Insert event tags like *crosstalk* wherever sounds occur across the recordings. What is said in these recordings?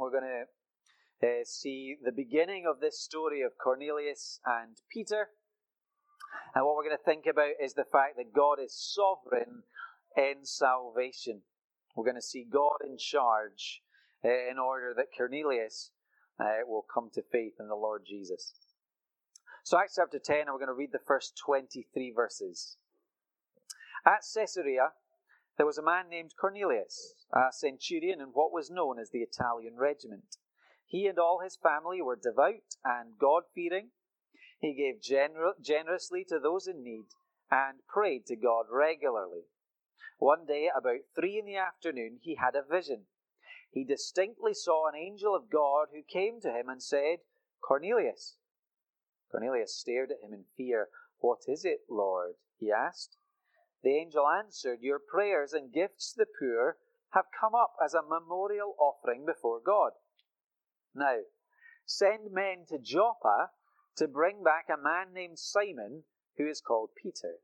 we're going to uh, see the beginning of this story of Cornelius and Peter. And what we're going to think about is the fact that God is sovereign in salvation. We're going to see God in charge uh, in order that Cornelius uh, will come to faith in the Lord Jesus. So, Acts chapter 10, and we're going to read the first 23 verses. At Caesarea, there was a man named Cornelius, a centurion in what was known as the Italian regiment. He and all his family were devout and God fearing. He gave gener- generously to those in need and prayed to God regularly. One day, about three in the afternoon, he had a vision. He distinctly saw an angel of God who came to him and said, Cornelius. Cornelius stared at him in fear. What is it, Lord? he asked. The angel answered, Your prayers and gifts to the poor have come up as a memorial offering before God. Now, send men to Joppa to bring back a man named Simon who is called Peter.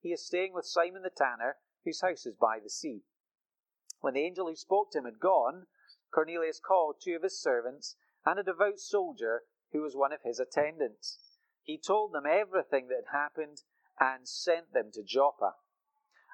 He is staying with Simon the tanner, whose house is by the sea. When the angel who spoke to him had gone, Cornelius called two of his servants and a devout soldier who was one of his attendants. He told them everything that had happened and sent them to Joppa.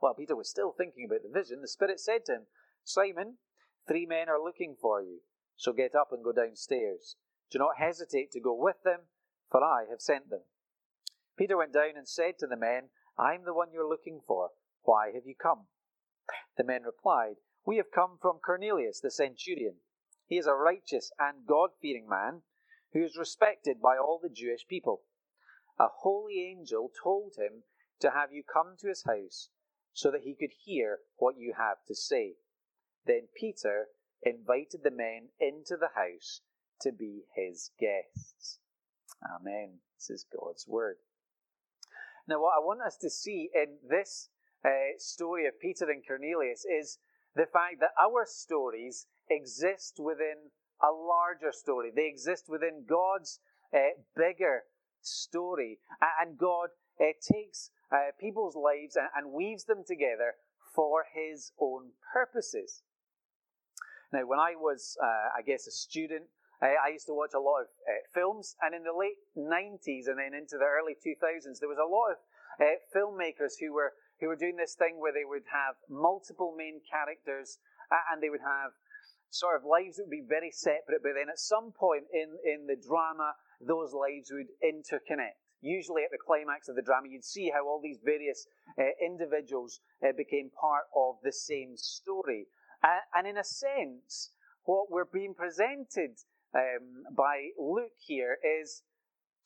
While Peter was still thinking about the vision, the Spirit said to him, Simon, three men are looking for you, so get up and go downstairs. Do not hesitate to go with them, for I have sent them. Peter went down and said to the men, I am the one you're looking for. Why have you come? The men replied, We have come from Cornelius the centurion. He is a righteous and God fearing man who is respected by all the Jewish people. A holy angel told him to have you come to his house so that he could hear what you have to say. Then Peter invited the men into the house to be his guests. Amen. This is God's word. Now, what I want us to see in this uh, story of Peter and Cornelius is the fact that our stories exist within a larger story. They exist within God's uh, bigger story. And God uh, takes uh, people's lives and, and weaves them together for his own purposes. Now, when I was, uh, I guess, a student, I used to watch a lot of uh, films, and in the late 90s and then into the early 2000s, there was a lot of uh, filmmakers who were who were doing this thing where they would have multiple main characters, and they would have sort of lives that would be very separate, but then at some point in, in the drama, those lives would interconnect usually at the climax of the drama, you'd see how all these various uh, individuals uh, became part of the same story. Uh, and in a sense, what we're being presented um, by Luke here is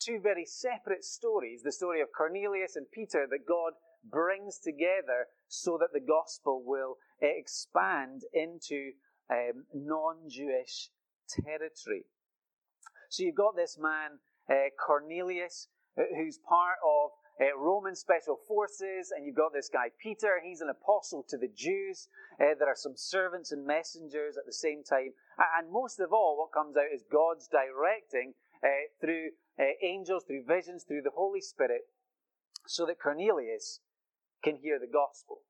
two very separate stories the story of Cornelius and Peter that God brings together so that the gospel will uh, expand into um, non Jewish territory. So you've got this man, uh, Cornelius, who's part of uh, Roman special forces, and you've got this guy Peter. He's an apostle to the Jews. Uh, there are some servants and messengers at the same time, and most of all, what comes out is God's directing uh, through uh, angels, through visions, through the Holy Spirit, so that Cornelius can hear the gospel.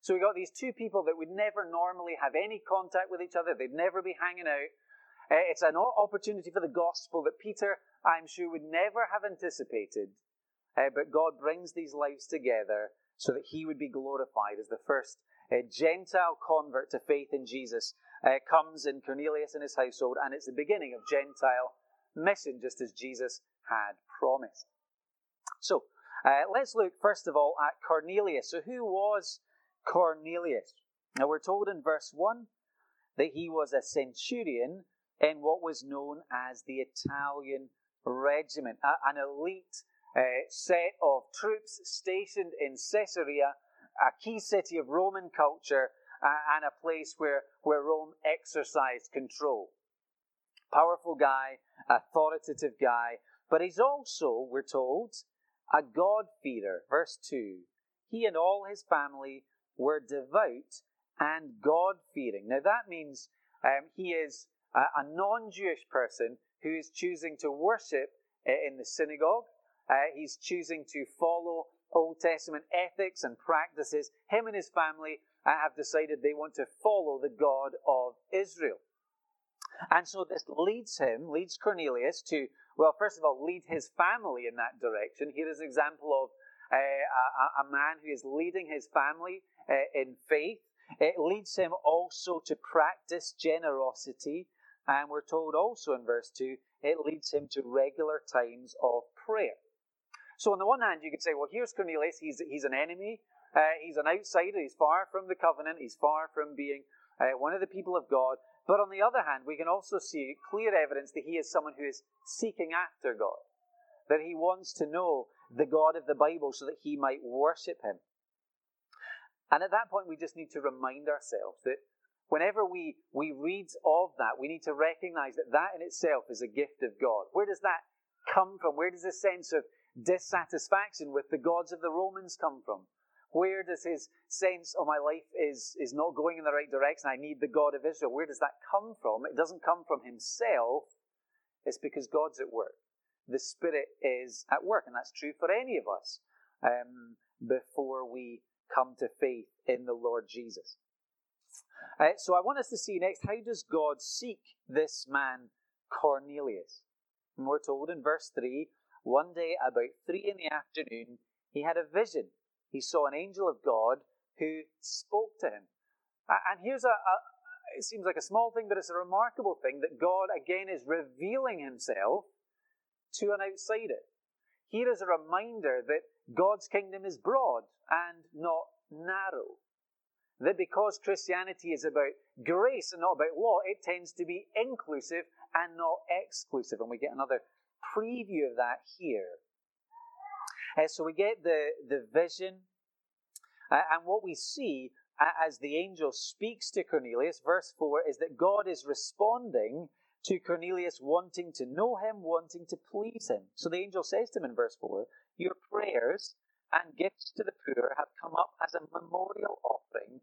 So we got these two people that would never normally have any contact with each other. They'd never be hanging out. Uh, it's an opportunity for the gospel that Peter, I'm sure, would never have anticipated. Uh, but God brings these lives together so that he would be glorified as the first uh, Gentile convert to faith in Jesus comes in Cornelius and his household, and it's the beginning of Gentile mission, just as Jesus had promised. So, uh, let's look first of all at Cornelius. So, who was Cornelius? Now, we're told in verse 1 that he was a centurion in what was known as the Italian regiment, an elite uh, set of troops stationed in Caesarea, a key city of Roman culture, uh, and a place where, where Rome exercised control. Powerful guy, authoritative guy, but he's also, we're told, a God-fearer. Verse 2 He and all his family were devout and God-fearing. Now that means um, he is a, a non Jewish person who is choosing to worship uh, in the synagogue. Uh, he's choosing to follow Old Testament ethics and practices. Him and his family uh, have decided they want to follow the God of Israel. And so this leads him, leads Cornelius to, well, first of all, lead his family in that direction. Here is an example of uh, a, a, man who is leading his family uh, in faith. It leads him also to practice generosity. And we're told also in verse 2, it leads him to regular times of prayer. So, on the one hand, you could say, well, here's Cornelius. He's, he's an enemy. Uh, he's an outsider. He's far from the covenant. He's far from being uh, one of the people of God. But on the other hand, we can also see clear evidence that he is someone who is seeking after God, that he wants to know the God of the Bible so that he might worship him. And at that point, we just need to remind ourselves that whenever we, we read of that, we need to recognize that that in itself is a gift of God. Where does that come from? Where does this sense of dissatisfaction with the gods of the Romans come from? Where does his sense of my life is, is not going in the right direction? I need the God of Israel. Where does that come from? It doesn't come from himself. It's because God's at work. The Spirit is at work, and that's true for any of us um, before we come to faith in the Lord Jesus. Uh, so I want us to see next how does God seek this man Cornelius? And we're told in verse 3 one day about 3 in the afternoon, he had a vision. He saw an angel of God who spoke to him. And here's a, a it seems like a small thing, but it's a remarkable thing that God again is revealing himself to an outsider. Here is a reminder that God's kingdom is broad and not narrow. That because Christianity is about grace and not about law, it tends to be inclusive and not exclusive. And we get another preview of that here. Uh, so we get the, the vision, uh, and what we see uh, as the angel speaks to Cornelius, verse 4, is that God is responding to Cornelius wanting to know him, wanting to please him. So the angel says to him in verse 4, Your prayers and gifts to the poor have come up as a memorial offering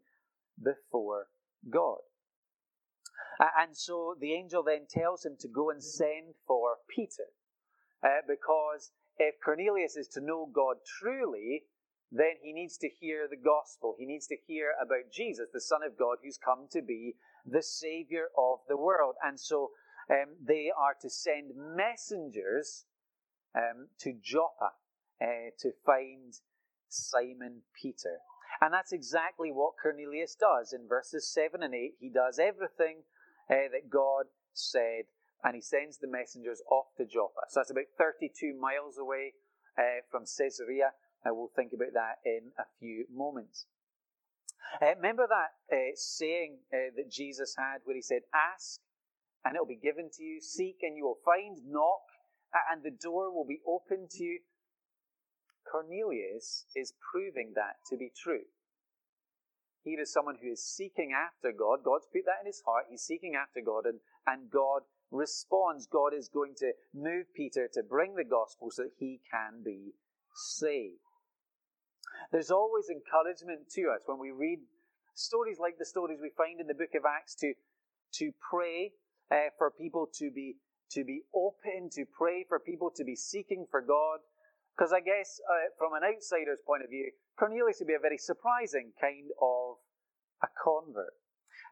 before God. And so the angel then tells him to go and send for Peter, uh, because if Cornelius is to know God truly, then he needs to hear the gospel. He needs to hear about Jesus, the Son of God, who's come to be the Savior of the world. And so um, they are to send messengers um, to Joppa uh, to find Simon Peter. And that's exactly what Cornelius does. In verses 7 and 8, he does everything uh, that God said, and he sends the messengers off to Joppa. So that's about 32 miles away uh, from Caesarea. And we'll think about that in a few moments. Uh, remember that uh, saying uh, that Jesus had where he said, Ask and it will be given to you. Seek and you will find. Knock and the door will be opened to you. Cornelius is proving that to be true. He is someone who is seeking after God. God's put that in his heart. He's seeking after God, and, and God responds. God is going to move Peter to bring the gospel so that he can be saved. There's always encouragement to us when we read stories like the stories we find in the book of Acts to, to pray uh, for people to be to be open, to pray for people to be seeking for God. Because I guess uh, from an outsider's point of view, Cornelius would be a very surprising kind of a convert.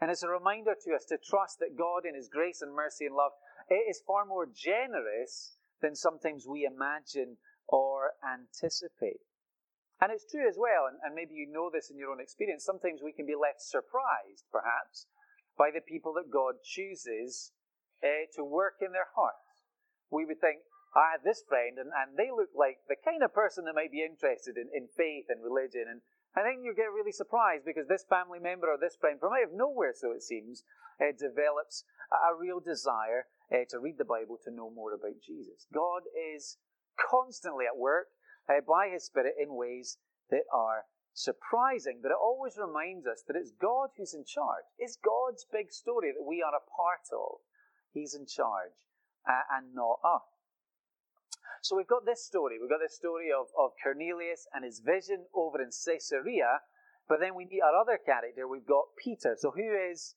And it's a reminder to us to trust that God, in His grace and mercy and love, is far more generous than sometimes we imagine or anticipate. And it's true as well, and, and maybe you know this in your own experience, sometimes we can be left surprised, perhaps, by the people that God chooses uh, to work in their hearts. We would think, I have this friend, and, and they look like the kind of person that might be interested in, in faith and religion. And I think you get really surprised because this family member or this friend, from out of nowhere, so it seems, uh, develops a, a real desire uh, to read the Bible to know more about Jesus. God is constantly at work uh, by His Spirit in ways that are surprising, but it always reminds us that it's God who's in charge. It's God's big story that we are a part of. He's in charge uh, and not us. So we've got this story. We've got this story of, of Cornelius and his vision over in Caesarea, but then we meet our other character. We've got Peter. So who is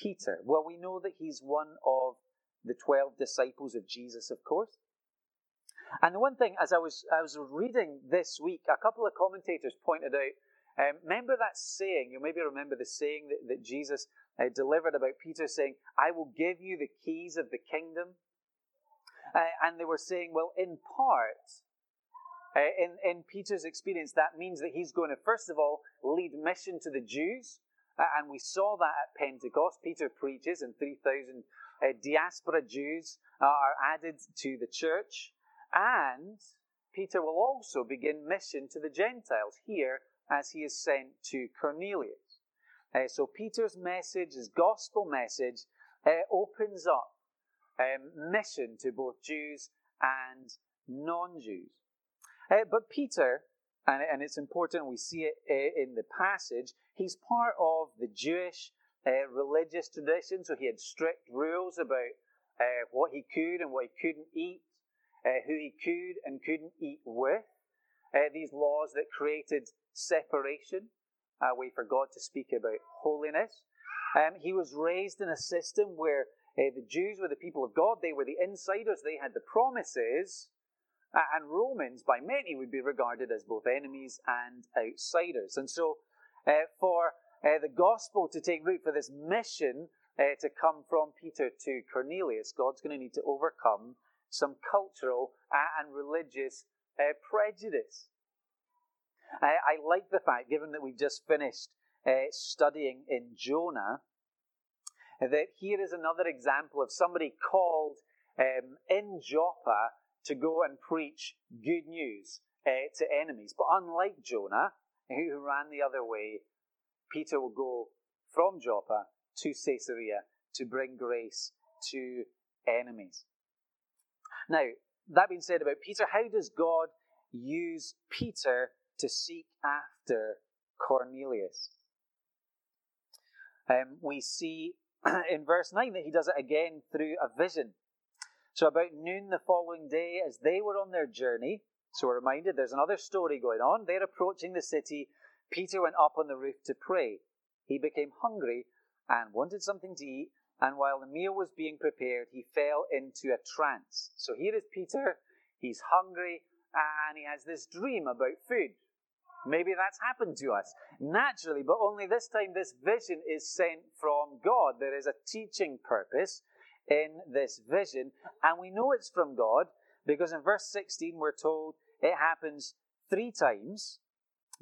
Peter? Well, we know that he's one of the 12 disciples of Jesus, of course. And the one thing, as I was, I was reading this week, a couple of commentators pointed out um, remember that saying, you maybe remember the saying that, that Jesus uh, delivered about Peter saying, I will give you the keys of the kingdom. Uh, and they were saying, well, in part, uh, in, in Peter's experience, that means that he's going to, first of all, lead mission to the Jews. Uh, and we saw that at Pentecost. Peter preaches, and 3,000 uh, diaspora Jews are added to the church. And Peter will also begin mission to the Gentiles here as he is sent to Cornelius. Uh, so Peter's message, his gospel message, opens up um, mission to both Jews and non Jews. Uh, but Peter, and, and, it's important we see it uh, in the passage, he's part of the Jewish uh, religious tradition, so he had strict rules about what he could and what he couldn't eat, who he could and couldn't eat with. these laws that created separation, a way for God to speak about holiness. Um, he was raised in a system where uh, the Jews were the people of God, they were the insiders, they had the promises, uh, and Romans, by many, would be regarded as both enemies and outsiders. And so, uh, for uh, the gospel to take root, for this mission uh, to come from Peter to Cornelius, God's going to need to overcome some cultural uh, and religious prejudice. I, I, like the fact, given that we've just finished studying in Jonah, that here is another example of somebody called um, in Joppa to go and preach good news uh, to enemies. But unlike Jonah, who ran the other way, Peter will go from Joppa to Caesarea to bring grace to enemies. Now, that being said about Peter, how does God use Peter to seek after Cornelius? Um, we see *clears throat* in verse 9 that he does it again through a vision. So, about noon the following day, as they were on their journey, so we're reminded there's another story going on. They're approaching the city. Peter went up on the roof to pray. He became hungry and wanted something to eat, and while the meal was being prepared, he fell into a trance. So, here is Peter. He's hungry and he has this dream about food. Maybe that's happened to us naturally, but only this time this vision is sent from God. There is a teaching purpose in this vision, and we know it's from God because in verse 16 we're told it happens three times.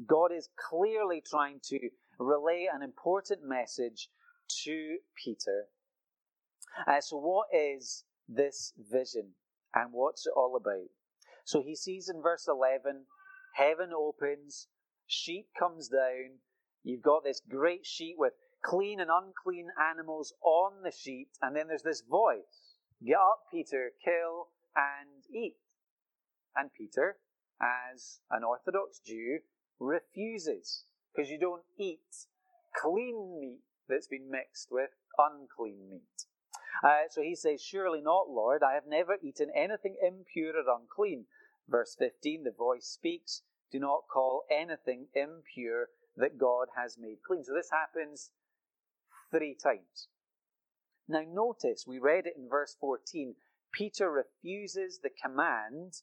God is clearly trying to relay an important message to Peter. Uh, so, what is this vision and what's it all about? So, he sees in verse 11 heaven opens, sheet comes down. You've got this great sheet with clean and unclean animals on the sheet, and then there's this voice Get up, Peter, kill and eat. And Peter, as an Orthodox Jew, refuses, because you don't eat clean meat that's been mixed with unclean meat. Uh, so he says, Surely not, Lord, I have never eaten anything impure or unclean. Verse 15, the voice speaks, Do not call anything impure that God has made clean. So this happens three times. Now, notice, we read it in verse 14. Peter refuses the command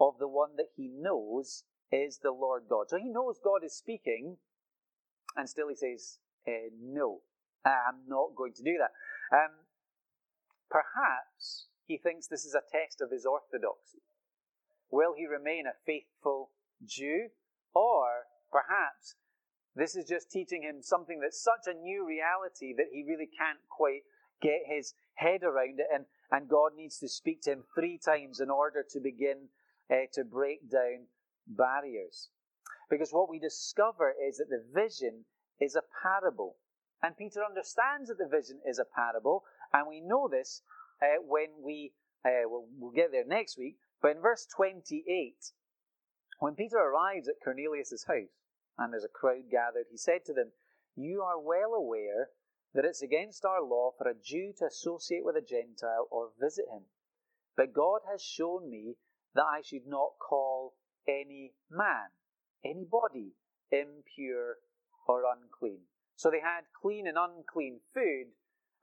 of the one that he knows is the Lord God. So he knows God is speaking, and still he says, eh, No, I'm not going to do that. Um, perhaps he thinks this is a test of his orthodoxy. Will he remain a faithful Jew? Or perhaps This is just teaching him something that's such a new reality that he really can't quite get his head around it. And, and God needs to speak to him three times in order to begin uh, to break down barriers. Because what we discover is that the vision is a parable. And Peter understands that the vision is a parable. And we know this uh, when we, uh, we'll, get there next week, but in verse 28, when Peter arrives at Cornelius' house and there's a crowd gathered, he said to them, You are well aware that it's against our law for a Jew to associate with a Gentile or visit him. But God has shown me that I should not call any man, anybody, impure or unclean. So they had clean and unclean food.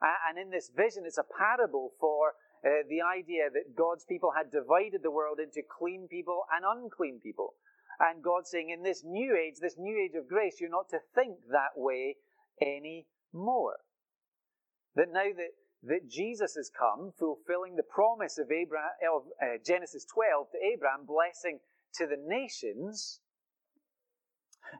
And in this vision, it's a parable for uh, the idea that God's people had divided the world into clean people and unclean people. And God saying, in this new age, this new age of grace, you're not to think that way anymore. That now that, that Jesus has come, fulfilling the promise of, Abraham, of uh, Genesis 12 to Abraham, blessing to the nations,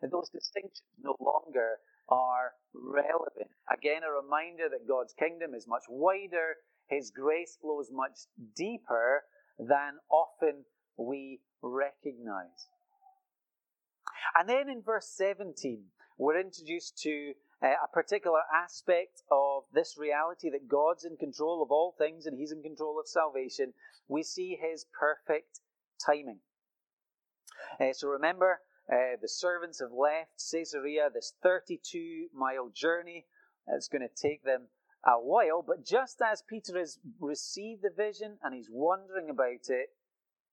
and those distinctions no longer are relevant. Again, a reminder that God's kingdom is much wider, His grace flows much deeper than often we recognize. And then in verse 17, we're introduced to uh, a particular aspect of this reality that God's in control of all things and He's in control of salvation. We see His perfect timing. Uh, so remember, uh, the servants have left Caesarea, this 32 mile journey. It's going to take them a while, but just as Peter has received the vision and he's wondering about it,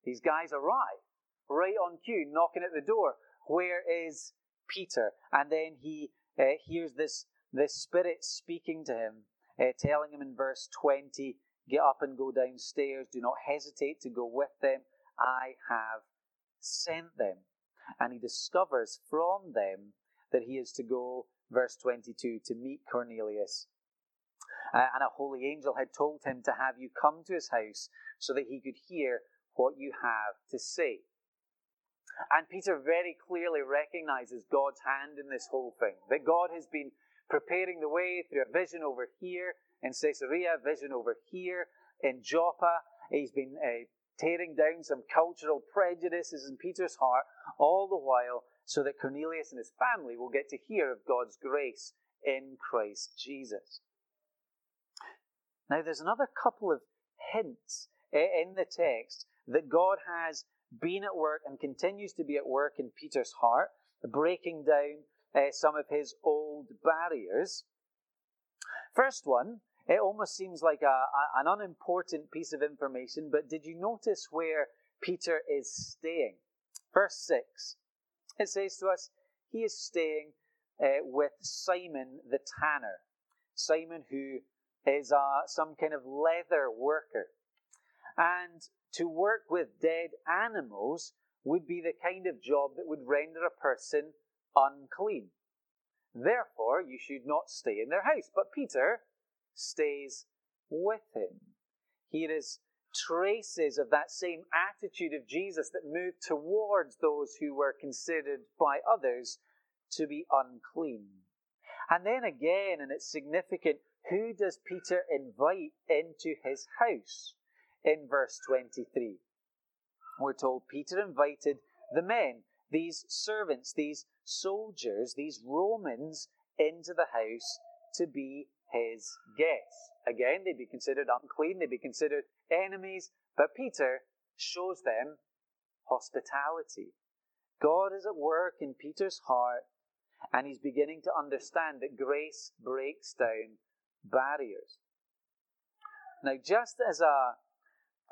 these guys arrive right on cue, knocking at the door. Where is Peter? And then he uh, hears this, this spirit speaking to him, uh, telling him in verse 20, Get up and go downstairs. Do not hesitate to go with them. I have sent them and he discovers from them that he is to go, verse 22, to meet Cornelius. Uh, and a holy angel had told him to have you come to his house so that he could hear what you have to say. And Peter very clearly recognizes God's hand in this whole thing. That God has been preparing the way through a vision over here in Caesarea, vision over here in Joppa. He's been uh, tearing down some cultural prejudices in Peter's heart, all the while so that Cornelius and his family will get to hear of God's grace in Christ Jesus. Now, there's another couple of hints in the text that God has been at work and continues to be at work in Peter's heart, breaking down uh, some of his old barriers. First one it almost seems like a, a, an unimportant piece of information, but did you notice where Peter is staying? Verse 6. It says to us, he is staying uh, with Simon the tanner. Simon, who is uh, some kind of leather worker. And to work with dead animals would be the kind of job that would render a person unclean. Therefore, you should not stay in their house. But Peter stays with him. Here is traces of that same attitude of Jesus that moved towards those who were considered by others to be unclean. And then again, and it's significant, who does Peter invite into his house? In verse 23, we're told Peter invited the men, these servants, these soldiers, these Romans, into the house to be his guests. Again, they'd be considered unclean, they'd be considered enemies, but Peter shows them hospitality. God is at work in Peter's heart, and he's beginning to understand that grace breaks down barriers. Now, just as a,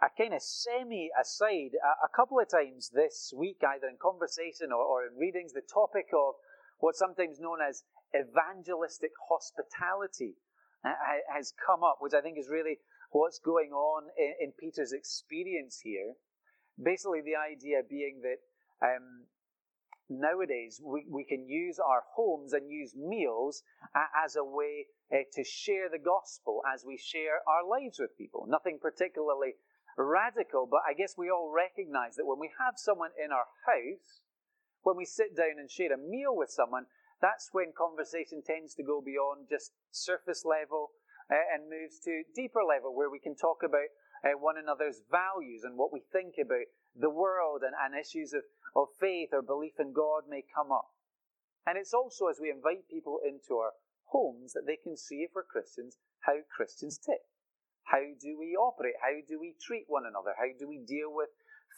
a kind of semi aside, a, a, couple of times this week, either in conversation or, or in readings, the topic of what's sometimes known as evangelistic hospitality has come up, which I think is really what's going on in, in Peter's experience here. Basically, the idea being that um, nowadays we, we can use our homes and use meals as a way uh, to share the gospel as we share our lives with people. Nothing particularly radical, but I guess we all recognize that when we have someone in our house, when we sit down and share a meal with someone, that's when conversation tends to go beyond just surface level uh, and moves to deeper level where we can talk about uh, one another's values and what we think about the world and, and issues of, of faith or belief in God may come up. And it's also as we invite people into our homes that they can see if we're Christians how Christians tick. How do we operate? How do we treat one another? How do we deal with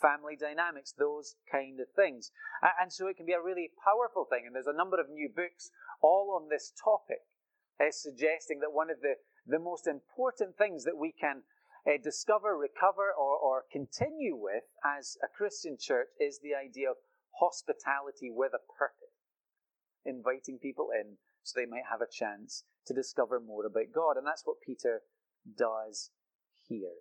family dynamics? Those kind of things. And so it can be a really powerful thing. And there's a number of new books all on this topic, uh, suggesting that one of the, the most important things that we can uh, discover, recover, or, or continue with as a Christian church is the idea of hospitality with a purpose. Inviting people in so they might have a chance to discover more about God. And that's what Peter does here.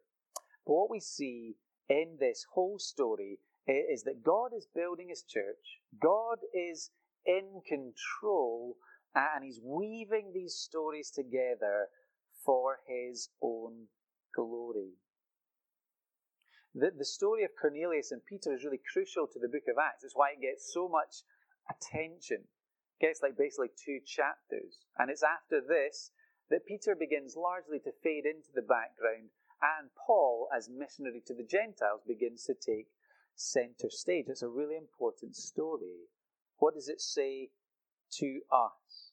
But what we see in this whole story is that God is building his church, God is in control, and he's weaving these stories together for his own glory. The, the story of Cornelius and Peter is really crucial to the book of Acts. It's why it gets so much attention. It gets like basically two chapters. And it's after this that Peter begins largely to fade into the background, and Paul, as missionary to the Gentiles, begins to take center stage. It's a really important story. What does it say to us?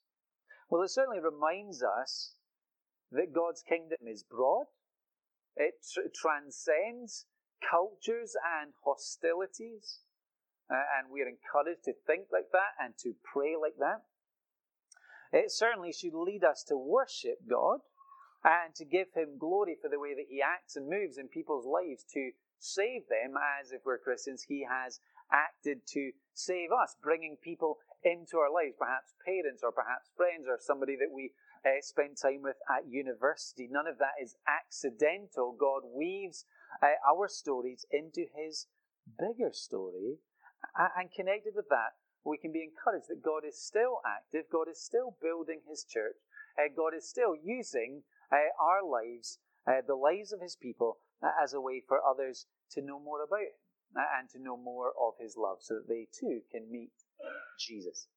Well, it certainly reminds us that God's kingdom is broad, it tr- transcends cultures and hostilities, uh, and we're encouraged to think like that and to pray like that. It certainly should lead us to worship God and to give Him glory for the way that He acts and moves in people's lives to save them, as if we're Christians, He has acted to save us, bringing people into our lives, perhaps parents or perhaps friends or somebody that we uh, spend time with at university. None of that is accidental. God weaves uh, our stories into His bigger story, and connected with that, we can be encouraged that God is still active, God is still building His church, uh, God is still using uh, our lives, uh, the lives of His people, uh, as a way for others to know more about Him and to know more of His love so that they too can meet Jesus.